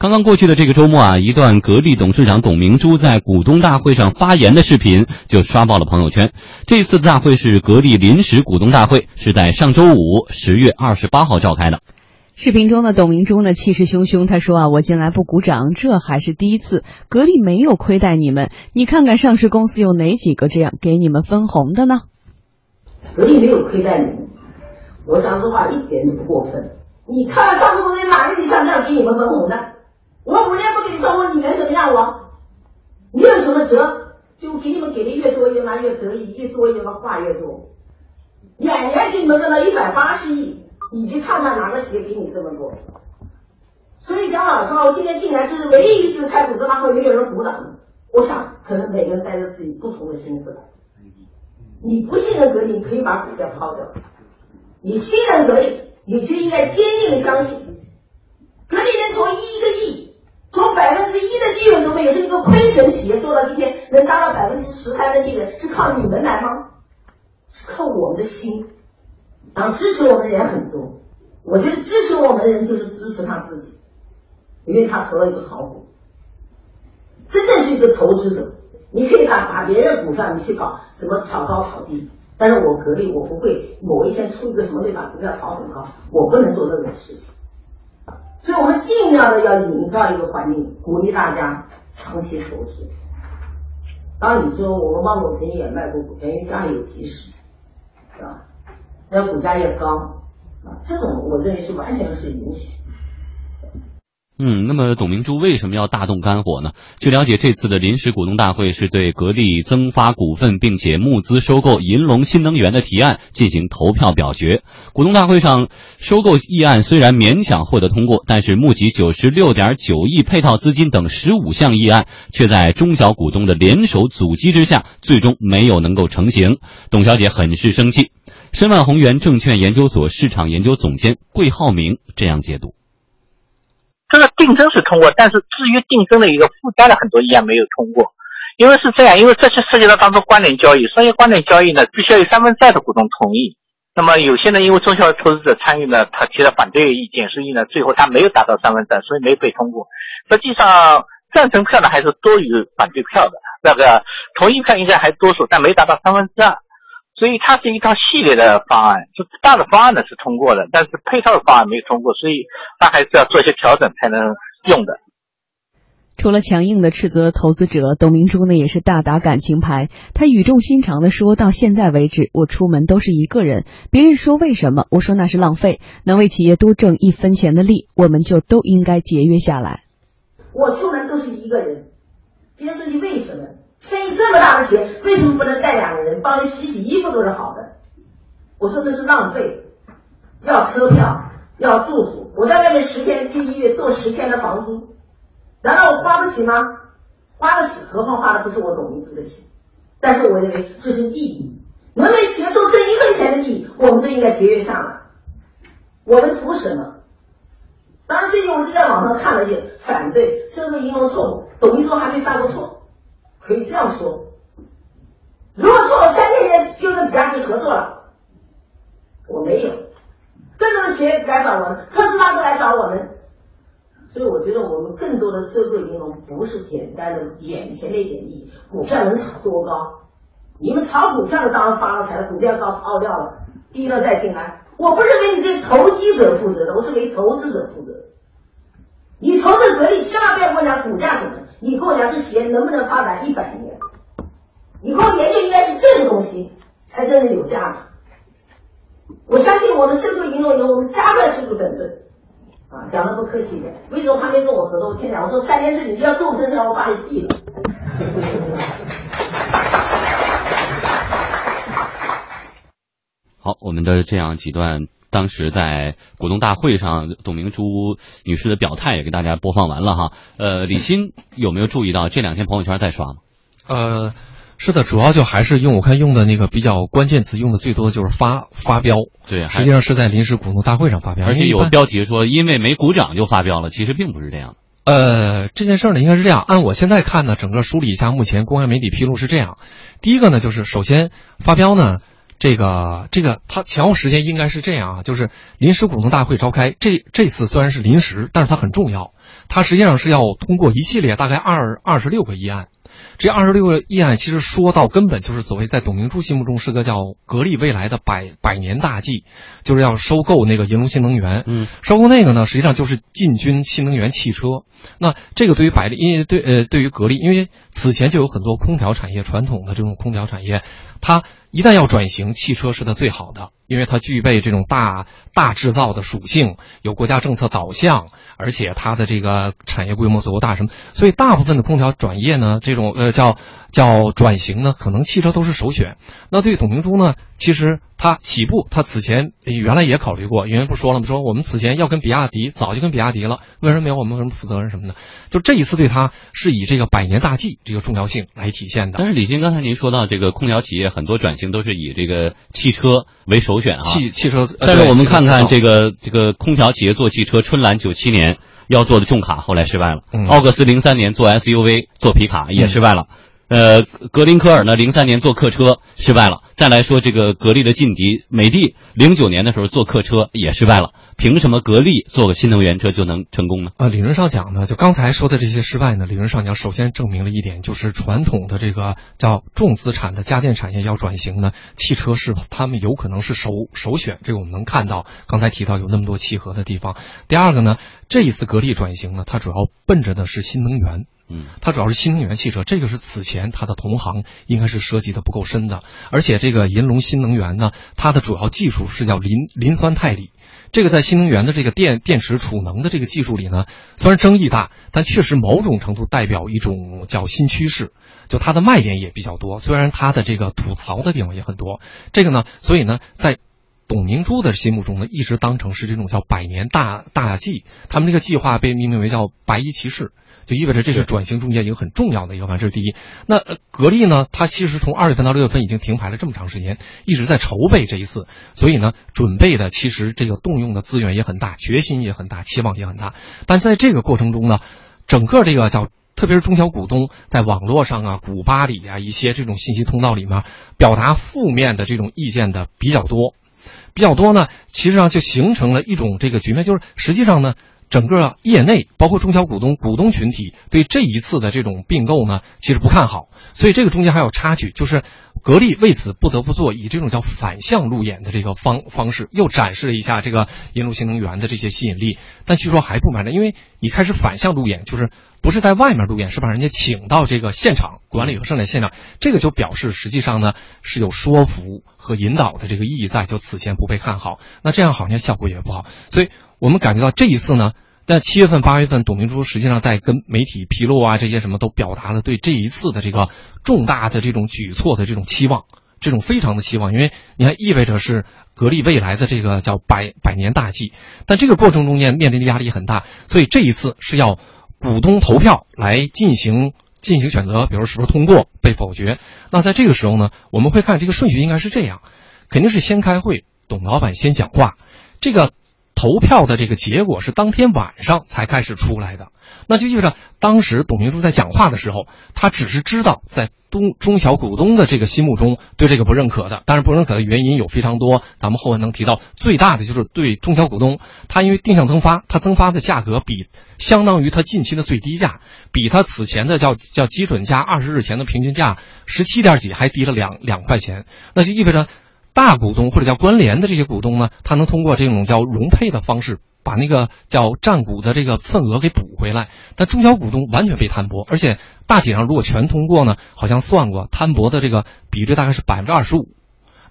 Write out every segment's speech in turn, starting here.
刚刚过去的这个周末啊，一段格力董事长董明珠在股东大会上发言的视频就刷爆了朋友圈。这次的大会是格力临时股东大会，是在上周五十月二十八号召开的。视频中的董明珠呢，气势汹汹，她说啊，我进来不鼓掌，这还是第一次。格力没有亏待你们，你看看上市公司有哪几个这样给你们分红的呢？格力没有亏待你们，我讲这话一点都不过分。你看看上市公司哪个企业像这样给你们分红的？我五年不给你分红，你能怎么样我？你有什么辙？就给你们给的越多越嘛越得意，越多越嘛话越多。年年给你们挣到一百八十亿，你去看看哪个企业给你这么多？所以讲老实话，我今天进来这是唯一一次开股东大会没有人鼓掌。我想可能每个人带着自己不同的心思来。你不信任格力，可以把股票抛掉；你信任格力，你就应该坚定的相信。格力能从一个亿，从百分之一的利润都没有，是一个亏损企业，做到今天能达到百分之十三的利润，是靠你们来吗？是靠我们的心。然后支持我们的人很多，我觉得支持我们的人就是支持他自己，因为他投了一个好股，真的是一个投资者。你可以把把别的股票你去搞什么炒高炒低，但是我格力我不会某一天出一个什么会把股票炒很高，我不能做这种事情。所以我们尽量的要营造一个环境，鼓励大家长期投资。当你说我们万某曾经也卖过股票，因为家里有急事，对吧？那股价越高啊，这种我认为是完全是允许。嗯，那么董明珠为什么要大动肝火呢？据了解，这次的临时股东大会是对格力增发股份并且募资收购银龙新能源的提案进行投票表决。股东大会上，收购议案虽然勉强获得通过，但是募集九十六点九亿配套资金等十五项议案，却在中小股东的联手阻击之下，最终没有能够成型。董小姐很是生气。申万宏源证券研究所市场研究总监桂浩明这样解读。这个定增是通过，但是至于定增的一个附加的很多议案没有通过，因为是这样，因为这些涉及到当中关联交易，商业关联交易呢，必须要有三分之二的股东同意。那么有些呢，因为中小投资者参与呢，他提了反对意见，所以呢，最后他没有达到三分之二，所以没有被通过。实际上赞成票呢还是多于反对票的，那个同意票应该还多数，但没达到三分之二。所以它是一套系列的方案，就大的方案呢是通过的，但是配套的方案没有通过，所以它还是要做一些调整才能用的。除了强硬的斥责投资者，董明珠呢也是大打感情牌。他语重心长的说：“到现在为止，我出门都是一个人。别人说为什么？我说那是浪费。能为企业多挣一分钱的利，我们就都应该节约下来。我出门都是一个人，别人说你为什么？”生意这么大的钱，为什么不能带两个人帮你洗洗衣服都是好的？我说的是浪费，要车票，要住宿。我在外面十天去医院做十天的房租，难道我花不起吗？花得起，何况花的不是我董明珠的钱。但是我认为这是利益，能为企业多挣一分钱的利益，我们都应该节约下来。我们图什么？当然，最近我是在网上看了一些反对收购银行错误，董明珠还没犯过错。可以这样说，如果做了三天天就跟比亚迪合作了，我没有，更多的企业来找我们，特斯拉都来找我们，所以我觉得我们更多的社会金融不是简单的眼前的一点利益，股票能炒多高？你们炒股票的当然发了财了，股票高抛掉了，低了再进来，我不是为你这投机者负责的，我是为投资者负责。你投资格力，千万不要问他股价什么。你跟我讲，这企业能不能发展一百年？你给我研究，应该是这个东西才真的有价值。我相信我们深度银融以后，我们加快速度整顿。啊，讲的不客气一点，为什么他没跟我合作？我天讲，我说三件事，你要做这事，我把你毙了。好，我们的这样几段。当时在股东大会上，董明珠女士的表态也给大家播放完了哈。呃，李欣有没有注意到这两天朋友圈在刷吗？呃，是的，主要就还是用我看用的那个比较关键词用的最多的就是发发飙。对，实际上是在临时股东大会上发飙，而且有标题说因为没鼓掌就发飙了，其实并不是这样。呃，这件事呢应该是这样，按我现在看呢，整个梳理一下，目前公开媒体披露是这样。第一个呢，就是首先发飙呢。这个这个，它前后时间应该是这样啊，就是临时股东大会召开，这这次虽然是临时，但是它很重要。它实际上是要通过一系列大概二二十六个议案。这二十六个议案，其实说到根本就是所谓在董明珠心目中是个叫格力未来的百百年大计，就是要收购那个银龙新能源。嗯，收购那个呢，实际上就是进军新能源汽车。那这个对于百利，因为对呃对于格力，因为此前就有很多空调产业传统的这种空调产业，它一旦要转型，汽车是它最好的，因为它具备这种大大制造的属性，有国家政策导向，而且它的这个产业规模足够大，什么，所以大部分的空调转业呢，这种呃叫叫转型呢，可能汽车都是首选。那对董明珠呢，其实他起步，他此前原来也考虑过，因为不说了吗？说我们此前要跟比亚迪，早就跟比亚迪了，为什么没有我们什么负责任什么的？就这一次对他是以这个百年大计这个重要性来体现的。但是李欣刚才您说到这个空调企业很多转型都是以这个汽车为首选啊，汽汽车。但是我们看看这个这个空调企业做汽车，春兰九七年要做的重卡后来失败了，奥克斯零三年做 SUV 做皮卡也失败了。呃，格林科尔呢，零三年做客车失败了。再来说这个格力的劲敌美的，零九年的时候做客车也失败了。凭什么格力做个新能源车就能成功呢？啊，理论上讲呢，就刚才说的这些失败呢，理论上讲，首先证明了一点，就是传统的这个叫重资产的家电产业要转型呢，汽车是他们有可能是首首选。这个我们能看到，刚才提到有那么多契合的地方。第二个呢，这一次格力转型呢，它主要奔着的是新能源。嗯，它主要是新能源汽车，这个是此前它的同行应该是涉及的不够深的。而且这个银龙新能源呢，它的主要技术是叫磷磷酸钛锂，这个在新能源的这个电电池储能的这个技术里呢，虽然争议大，但确实某种程度代表一种叫新趋势，就它的卖点也比较多。虽然它的这个吐槽的地方也很多，这个呢，所以呢，在董明珠的心目中呢，一直当成是这种叫百年大大计，他们这个计划被命名为叫白衣骑士。就意味着这是转型中间一个很重要的一个，这是第一。那格力呢？它其实从二月份到六月份已经停牌了这么长时间，一直在筹备这一次，所以呢，准备的其实这个动用的资源也很大，决心也很大，期望也很大。但在这个过程中呢，整个这个叫，特别是中小股东在网络上啊、股吧里啊一些这种信息通道里面表达负面的这种意见的比较多，比较多呢，其实上就形成了一种这个局面，就是实际上呢。整个业内，包括中小股东、股东群体，对这一次的这种并购呢，其实不看好。所以这个中间还有插曲，就是格力为此不得不做以这种叫反向路演的这个方方式，又展示了一下这个银龙新能源的这些吸引力。但据说还不满呢，因为你开始反向路演，就是不是在外面路演，是把人家请到这个现场管理和生产现场，这个就表示实际上呢是有说服和引导的这个意义在，就此前不被看好。那这样好像效果也不好，所以。我们感觉到这一次呢，在七月份、八月份，董明珠实际上在跟媒体披露啊，这些什么都表达了对这一次的这个重大的这种举措的这种期望，这种非常的期望，因为你看意味着是格力未来的这个叫百百年大计，但这个过程中间面临的压力很大，所以这一次是要股东投票来进行进行选择，比如是不是通过被否决。那在这个时候呢，我们会看这个顺序应该是这样，肯定是先开会，董老板先讲话，这个。投票的这个结果是当天晚上才开始出来的，那就意味着当时董明珠在讲话的时候，他只是知道在东中小股东的这个心目中对这个不认可的，当然不认可的原因有非常多，咱们后文能提到，最大的就是对中小股东，他因为定向增发，他增发的价格比相当于他近期的最低价，比他此前的叫叫基准价二十日前的平均价十七点几还低了两两块钱，那就意味着。大股东或者叫关联的这些股东呢，他能通过这种叫融配的方式，把那个叫占股的这个份额给补回来。但中小股东完全被摊薄，而且大体上如果全通过呢，好像算过摊薄的这个比率大概是百分之二十五。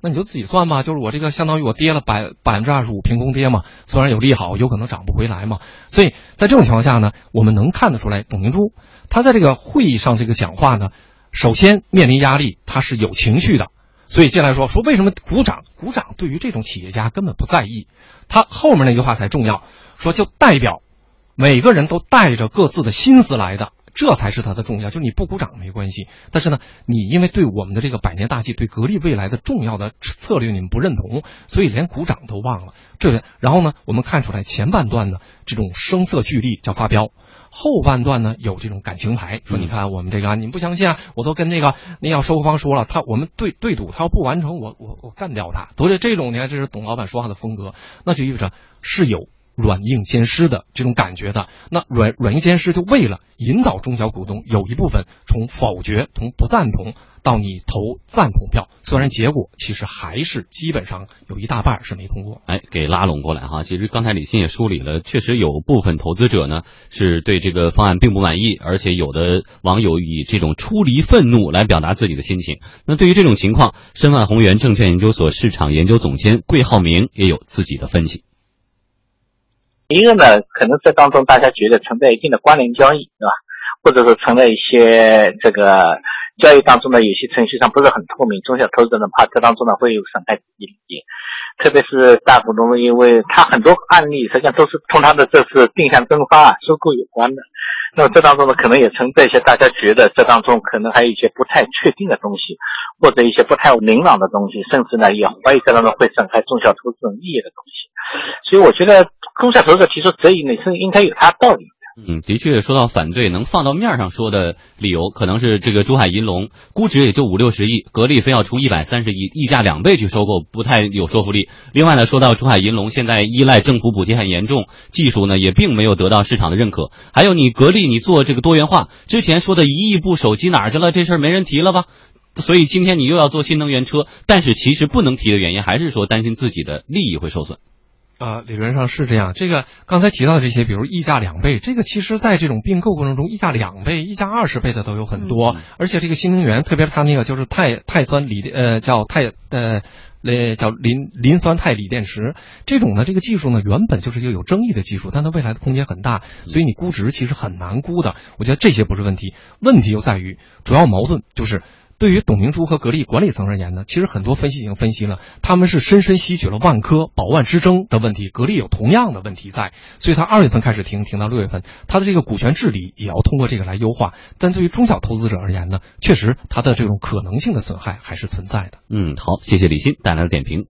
那你就自己算吧，就是我这个相当于我跌了百百分之二十五，凭空跌嘛。虽然有利好，有可能涨不回来嘛。所以在这种情况下呢，我们能看得出来，董明珠他在这个会议上这个讲话呢，首先面临压力，他是有情绪的。所以进来说说为什么鼓掌？鼓掌对于这种企业家根本不在意，他后面那句话才重要。说就代表每个人都带着各自的心思来的，这才是他的重要。就是你不鼓掌没关系，但是呢，你因为对我们的这个百年大计，对格力未来的重要的策略你们不认同，所以连鼓掌都忘了。这然后呢，我们看出来前半段呢这种声色俱厉叫发飙。后半段呢有这种感情牌，说你看我们这个你们不相信啊，我都跟那个那要收购方说了，他我们对对赌，他要不完成，我我我干掉他。都是这种，你看这是董老板说话的风格，那就意味着是有软硬兼施的这种感觉的。那软软硬兼施，就为了引导中小股东有一部分从否决、从不赞同到你投赞同票，虽然结果其实还是基本上有一大半是没通过。哎，给拉拢过来哈。其实刚才李欣也梳理了，确实有部分投资者呢是对这个方案并不满意，而且有的网友以这种出离愤怒来表达自己的心情。那对于这种情况，申万宏源证券研究所市场研究总监桂浩明也有自己的分析。一个呢，可能这当中大家觉得存在一定的关联交易，对吧？或者是存在一些这个交易当中呢，有些程序上不是很透明，中小投资者怕这当中呢会有损害自己利益，特别是大股东，因为他很多案例实际上都是同他的这次定向增发啊收购有关的。那么这当中呢，可能也存在一些大家觉得这当中可能还有一些不太确定的东西，或者一些不太明朗的东西，甚至呢也怀疑这当中会损害中小投资者利益的东西。所以我觉得中小投资者提出质疑呢是应该有他道理。嗯，的确，说到反对，能放到面上说的理由，可能是这个珠海银隆估值也就五六十亿，格力非要出一百三十亿，溢价两倍去收购，不太有说服力。另外呢，说到珠海银隆现在依赖政府补贴很严重，技术呢也并没有得到市场的认可。还有你格力，你做这个多元化，之前说的一亿部手机哪去了？这事儿没人提了吧？所以今天你又要做新能源车，但是其实不能提的原因还是说担心自己的利益会受损。呃，理论上是这样。这个刚才提到的这些，比如溢价两倍，这个其实在这种并购过程中，溢价两倍、溢价二十倍的都有很多。而且这个新能源，特别是它那个就是钛钛酸锂呃叫钛呃呃叫磷磷酸钛锂电池这种呢，这个技术呢原本就是一个有争议的技术，但它未来的空间很大，所以你估值其实很难估的。我觉得这些不是问题，问题就在于主要矛盾就是。对于董明珠和格力管理层而言呢，其实很多分析已经分析了，他们是深深吸取了万科宝万之争的问题，格力有同样的问题在，所以他二月份开始停，停到六月份，他的这个股权治理也要通过这个来优化。但对于中小投资者而言呢，确实他的这种可能性的损害还是存在的。嗯，好，谢谢李欣带来的点评。